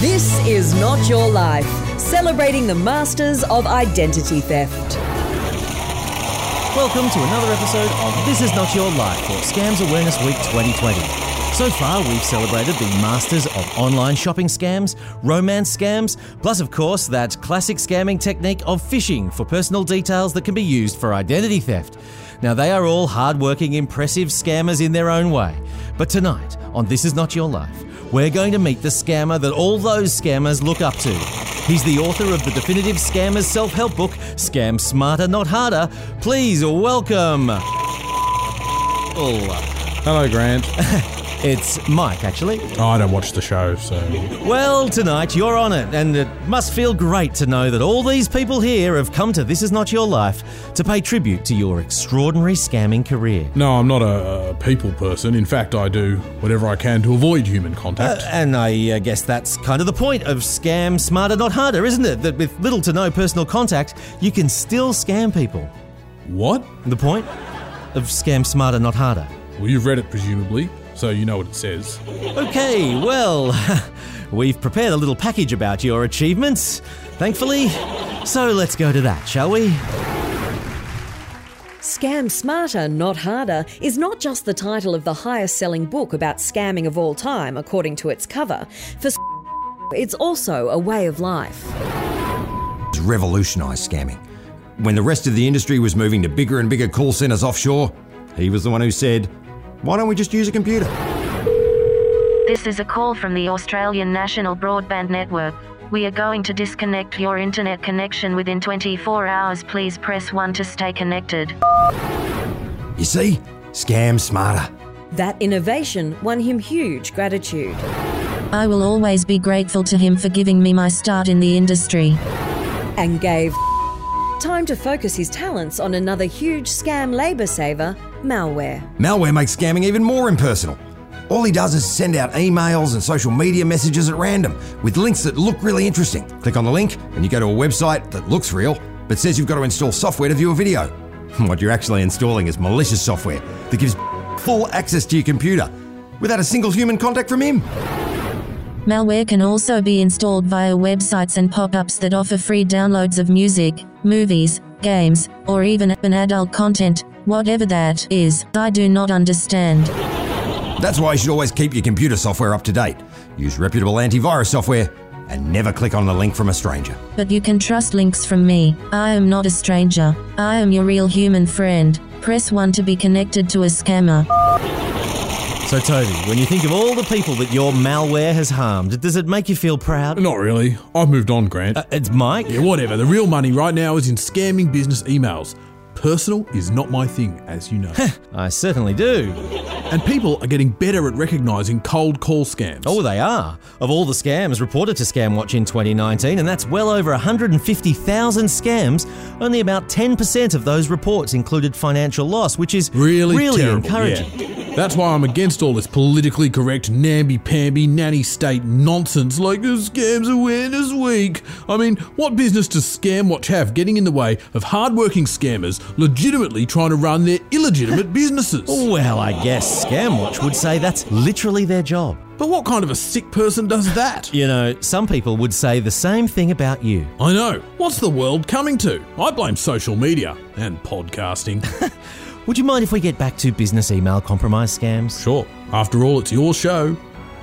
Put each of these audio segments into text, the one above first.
This is Not Your Life, celebrating the masters of identity theft. Welcome to another episode of This Is Not Your Life for Scams Awareness Week 2020. So far, we've celebrated the masters of online shopping scams, romance scams, plus, of course, that classic scamming technique of phishing for personal details that can be used for identity theft. Now, they are all hardworking, impressive scammers in their own way. But tonight, on This Is Not Your Life, we're going to meet the scammer that all those scammers look up to. He's the author of the definitive Scammers self help book, Scam Smarter, Not Harder. Please welcome. Oh, Hello, Grant. it's Mike, actually. Oh, I don't watch the show, so. Well, tonight you're on it, and it must feel great to know that all these people here have come to This Is Not Your Life to pay tribute to your extraordinary scamming career. No, I'm not a, a people person. In fact, I do whatever I can to avoid human contact. Uh, and I uh, guess that's kind of the point of Scam Smarter, Not Harder, isn't it? That with little to no personal contact, you can still scam people. what? The point of Scam Smarter, Not Harder. Well, you've read it presumably, so you know what it says. Okay, well, we've prepared a little package about your achievements, thankfully. So let's go to that, shall we? Scam Smarter, Not Harder is not just the title of the highest selling book about scamming of all time, according to its cover. For it's also a way of life. revolutionised scamming. When the rest of the industry was moving to bigger and bigger call centres offshore, he was the one who said, Why don't we just use a computer? This is a call from the Australian National Broadband Network. We are going to disconnect your internet connection within 24 hours. Please press 1 to stay connected. You see? Scam smarter. That innovation won him huge gratitude. I will always be grateful to him for giving me my start in the industry. and gave time to focus his talents on another huge scam labour saver, malware. Malware makes scamming even more impersonal. All he does is send out emails and social media messages at random with links that look really interesting. Click on the link and you go to a website that looks real but says you've got to install software to view a video. What you're actually installing is malicious software that gives full access to your computer without a single human contact from him. Malware can also be installed via websites and pop ups that offer free downloads of music, movies, games, or even adult content, whatever that is. I do not understand. That's why you should always keep your computer software up to date. Use reputable antivirus software and never click on a link from a stranger. But you can trust links from me. I am not a stranger. I am your real human friend. Press 1 to be connected to a scammer. So, Toby, when you think of all the people that your malware has harmed, does it make you feel proud? Not really. I've moved on, Grant. Uh, it's Mike. yeah, whatever. The real money right now is in scamming business emails. Personal is not my thing, as you know. I certainly do. and people are getting better at recognising cold call scams. Oh, they are. Of all the scams reported to ScamWatch in 2019, and that's well over 150,000 scams, only about 10% of those reports included financial loss, which is Really, really terrible, encouraging. yeah. That's why I'm against all this politically correct, namby-pamby, nanny state nonsense like a Scams Awareness Week. I mean, what business does ScamWatch have getting in the way of hardworking scammers legitimately trying to run their illegitimate businesses? Well, I guess ScamWatch would say that's literally their job. But what kind of a sick person does that? You know, some people would say the same thing about you. I know. What's the world coming to? I blame social media and podcasting. Would you mind if we get back to business email compromise scams? sure. After all, it's your show.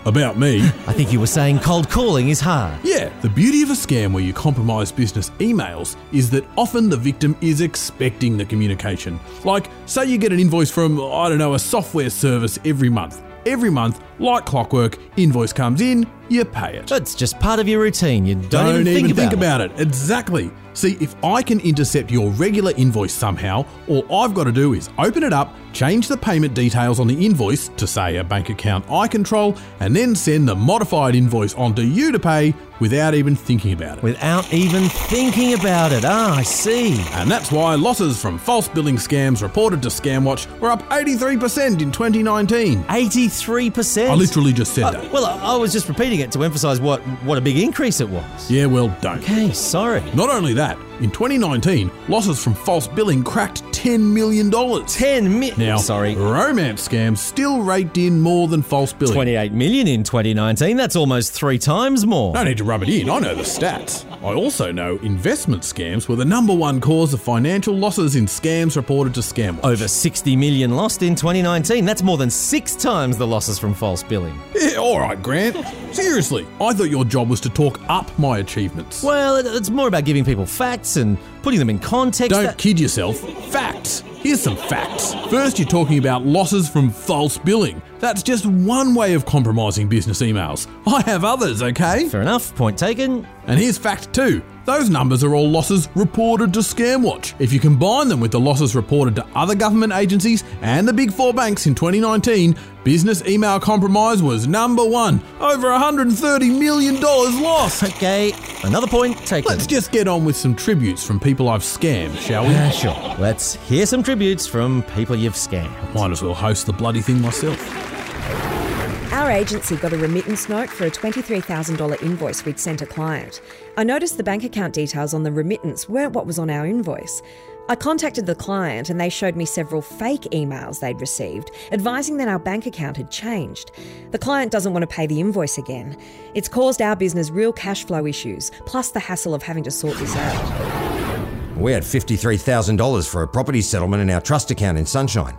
About me. I think you were saying cold calling is hard. Yeah, the beauty of a scam where you compromise business emails is that often the victim is expecting the communication. Like, say you get an invoice from, I don't know, a software service every month. Every month, like clockwork, invoice comes in, you pay it. It's just part of your routine. You don't, even, think, about, it. it. Exactly. See, if I can intercept your regular invoice somehow, all I've got to do is open it up, change the payment details on the invoice to, say, a bank account I control, and then send the modified invoice on to you to pay without even thinking about it. Without even thinking about it. Ah, I see. And that's why losses from false billing scams reported to ScamWatch were up 83% in 2019. 83%. I literally just said Uh, that. well, I I was just repeating it to emphasise what, what a big increase it was. Yeah, well, don't. Okay, sorry. Not only that, in 2019, losses from false billing cracked $10 million. 10 mi- Now, sorry, romance scams still raked in more than false billing. 28 million in 2019. That's almost three times more. No need to rub it in, I know the stats. I also know investment scams were the number one cause of financial losses in scams reported to ScamWatch. Over 60 million lost in 2019. That's more than six times the losses from false billing. Yeah, all right, Grant. Seriously, I thought your job was to talk up my achievements. Well, it's more about giving people facts and putting them in context. Don't That- kid yourself. Facts. Here's some facts. First, you're talking about losses from false billing. That's just one way of compromising business emails. I have others, okay? Fair enough. Point taken. And here's fact two. Those numbers are all losses reported to ScamWatch. If you combine them with the losses reported to other government agencies and the big four banks in 2019, business email compromise was number one. Over $130 million lost. Okay, another point taken. Let's just get on with some tributes from people I've scammed, shall we? Yeah, sure. Let's hear some tributes from people you've scammed. Might as well host the bloody thing myself. Our agency got a remittance note for a $23,000 invoice we'd sent a client. I noticed the bank account details on the remittance weren't what was on our invoice. I contacted the client and they showed me several fake emails they'd received advising that our bank account had changed. The client doesn't want to pay the invoice again. It's caused our business real cash flow issues, plus the hassle of having to sort this out. We had $53,000 for a property settlement in our trust account in Sunshine.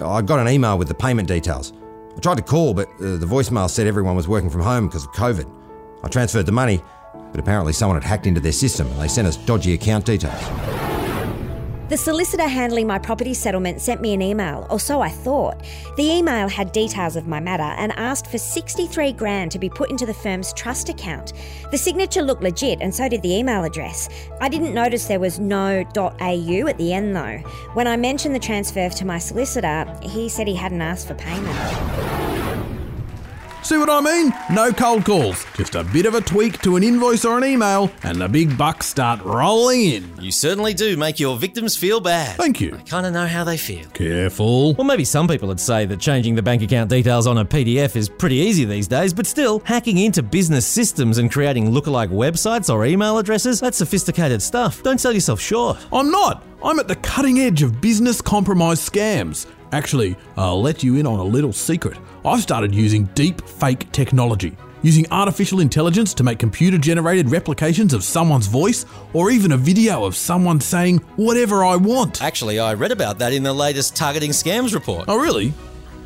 I got an email with the payment details. I tried to call, but uh, the voicemail said everyone was working from home because of COVID. I transferred the money, but apparently someone had hacked into their system and they sent us dodgy account details. The solicitor handling my property settlement sent me an email, or so I thought. The email had details of my matter and asked for 63 grand to be put into the firm's trust account. The signature looked legit and so did the email address. I didn't notice there was no .au at the end though. When I mentioned the transfer to my solicitor, he said he hadn't asked for payment. See what I mean? No cold calls. Just a bit of a tweak to an invoice or an email, and the big bucks start rolling in. You certainly do make your victims feel bad. Thank you. I kind of know how they feel. Careful. Well, maybe some people would say that changing the bank account details on a PDF is pretty easy these days, but still, hacking into business systems and creating lookalike websites or email addresses, that's sophisticated stuff. Don't sell yourself short. I'm not. I'm at the cutting edge of business compromise scams. Actually, I'll let you in on a little secret. I've started using deep fake technology, using artificial intelligence to make computer generated replications of someone's voice or even a video of someone saying whatever I want. Actually, I read about that in the latest Targeting Scams report. Oh, really?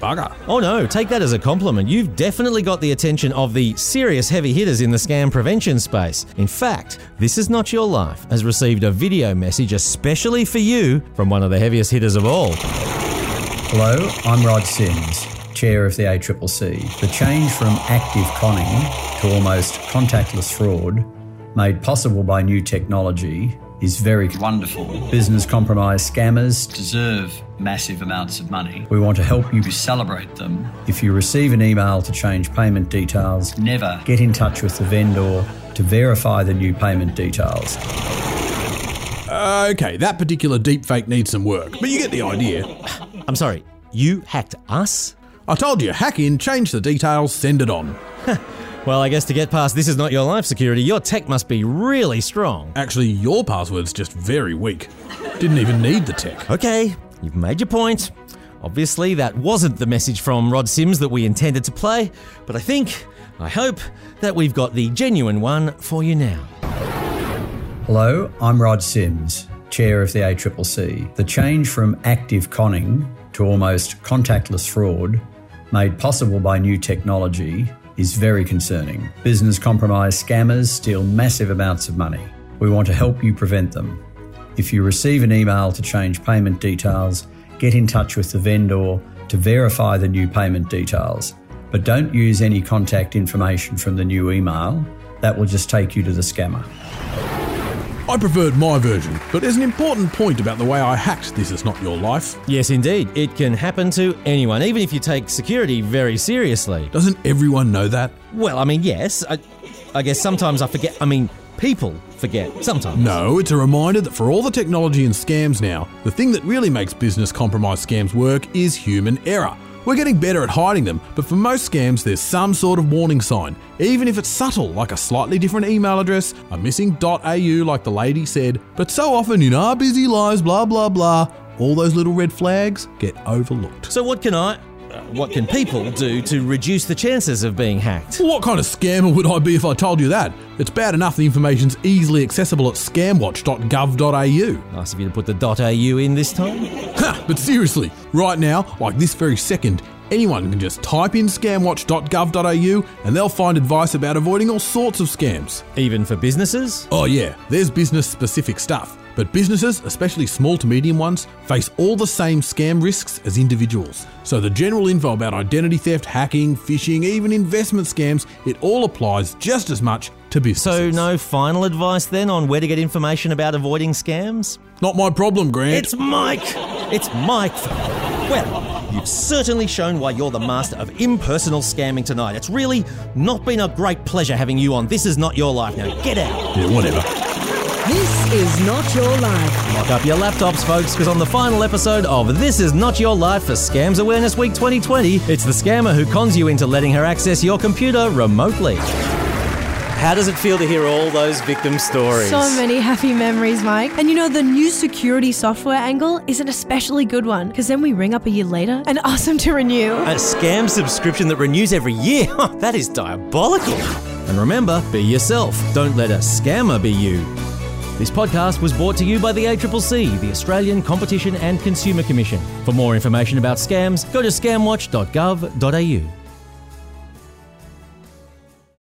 Bugger. Oh no, take that as a compliment. You've definitely got the attention of the serious heavy hitters in the scam prevention space. In fact, This Is Not Your Life has received a video message especially for you from one of the heaviest hitters of all. Hello, I'm Rod Sims, Chair of the ACCC. The change from active conning to almost contactless fraud, made possible by new technology, is very Wonderful. business compromise scammers. Deserve massive amounts of money. We want to help you. We celebrate them. If you receive an email to change payment details, Never. get in touch with the vendor to verify the new payment details. Uh, okay, that particular deepfake needs some work, but you get the idea. I'm sorry, you hacked us? I told you, hack in, change the details, send it on. Well, I guess to get past This Is Not Your Life security, your tech must be really strong. Actually, your password's just very weak. Didn't even need the tech. Okay, you've made your point. Obviously, that wasn't the message from Rod Sims that we intended to play, but I think, I hope, that we've got the genuine one for you now. Hello, I'm Rod Sims, Chair of the ACCC. The change from active conning to almost contactless fraud, made possible by new technology, is very concerning. Business compromise scammers steal massive amounts of money. We want to help you prevent them. If you receive an email to change payment details, get in touch with the vendor to verify the new payment details. But don't use any contact information from the new email. That will just take you to the scammer. I preferred my version, but there's an important point about the way I hacked This Is Not Your Life. Yes, indeed, it can happen to anyone, even if you take security very seriously. Doesn't everyone know that? Well, I mean, yes. I, I guess sometimes I forget. I mean, people forget. Sometimes. No, it's a reminder that for all the technology and scams now, the thing that really makes business compromise scams work is human error. We're getting better at hiding them, but for most scams, there's some sort of warning sign, even if it's subtle, like a slightly different email address, a missing .au, like the lady said. But so often in our busy lives, blah blah blah, all those little red flags get overlooked. So, what can I. What can people do to reduce the chances of being hacked? Well, what kind of scammer would I be if I told you that? It's bad enough the information's easily accessible at scamwatch.gov.au. Nice of you to put the .au in this time. Ha! But seriously, right now, like this very second, anyone can just type in scamwatch.gov.au and they'll find advice about avoiding all sorts of scams. Even for businesses? Oh, yeah, there's business specific stuff. But businesses, especially small to medium ones, face all the same scam risks as individuals. So the general info about identity theft, hacking, phishing, even investment scams, it all applies just as much to businesses. So, no final advice then on where to get information about avoiding scams? Not my problem, Grant. It's Mike! It's Mike! Well, you've certainly shown why you're the master of impersonal scamming tonight. It's really not been a great pleasure having you on. This is not your life now. Get out! Yeah, whatever. This is Not Your Life. Lock up your laptops, folks, because on the final episode of This Is Not Your Life for Scams Awareness Week 2020, it's the scammer who cons you into letting her access your computer remotely. How does it feel to hear all those victim stories? So many happy memories, Mike. And you know, the new security software angle is an especially good one because then we ring up a year later and ask them to renew. A scam subscription that renews every year? that is diabolical. And remember, be yourself. Don't let a scammer be you. This podcast was brought to you by the ACCC, the Australian Competition and Consumer Commission. For more information about scams, go to scamwatch.gov.au.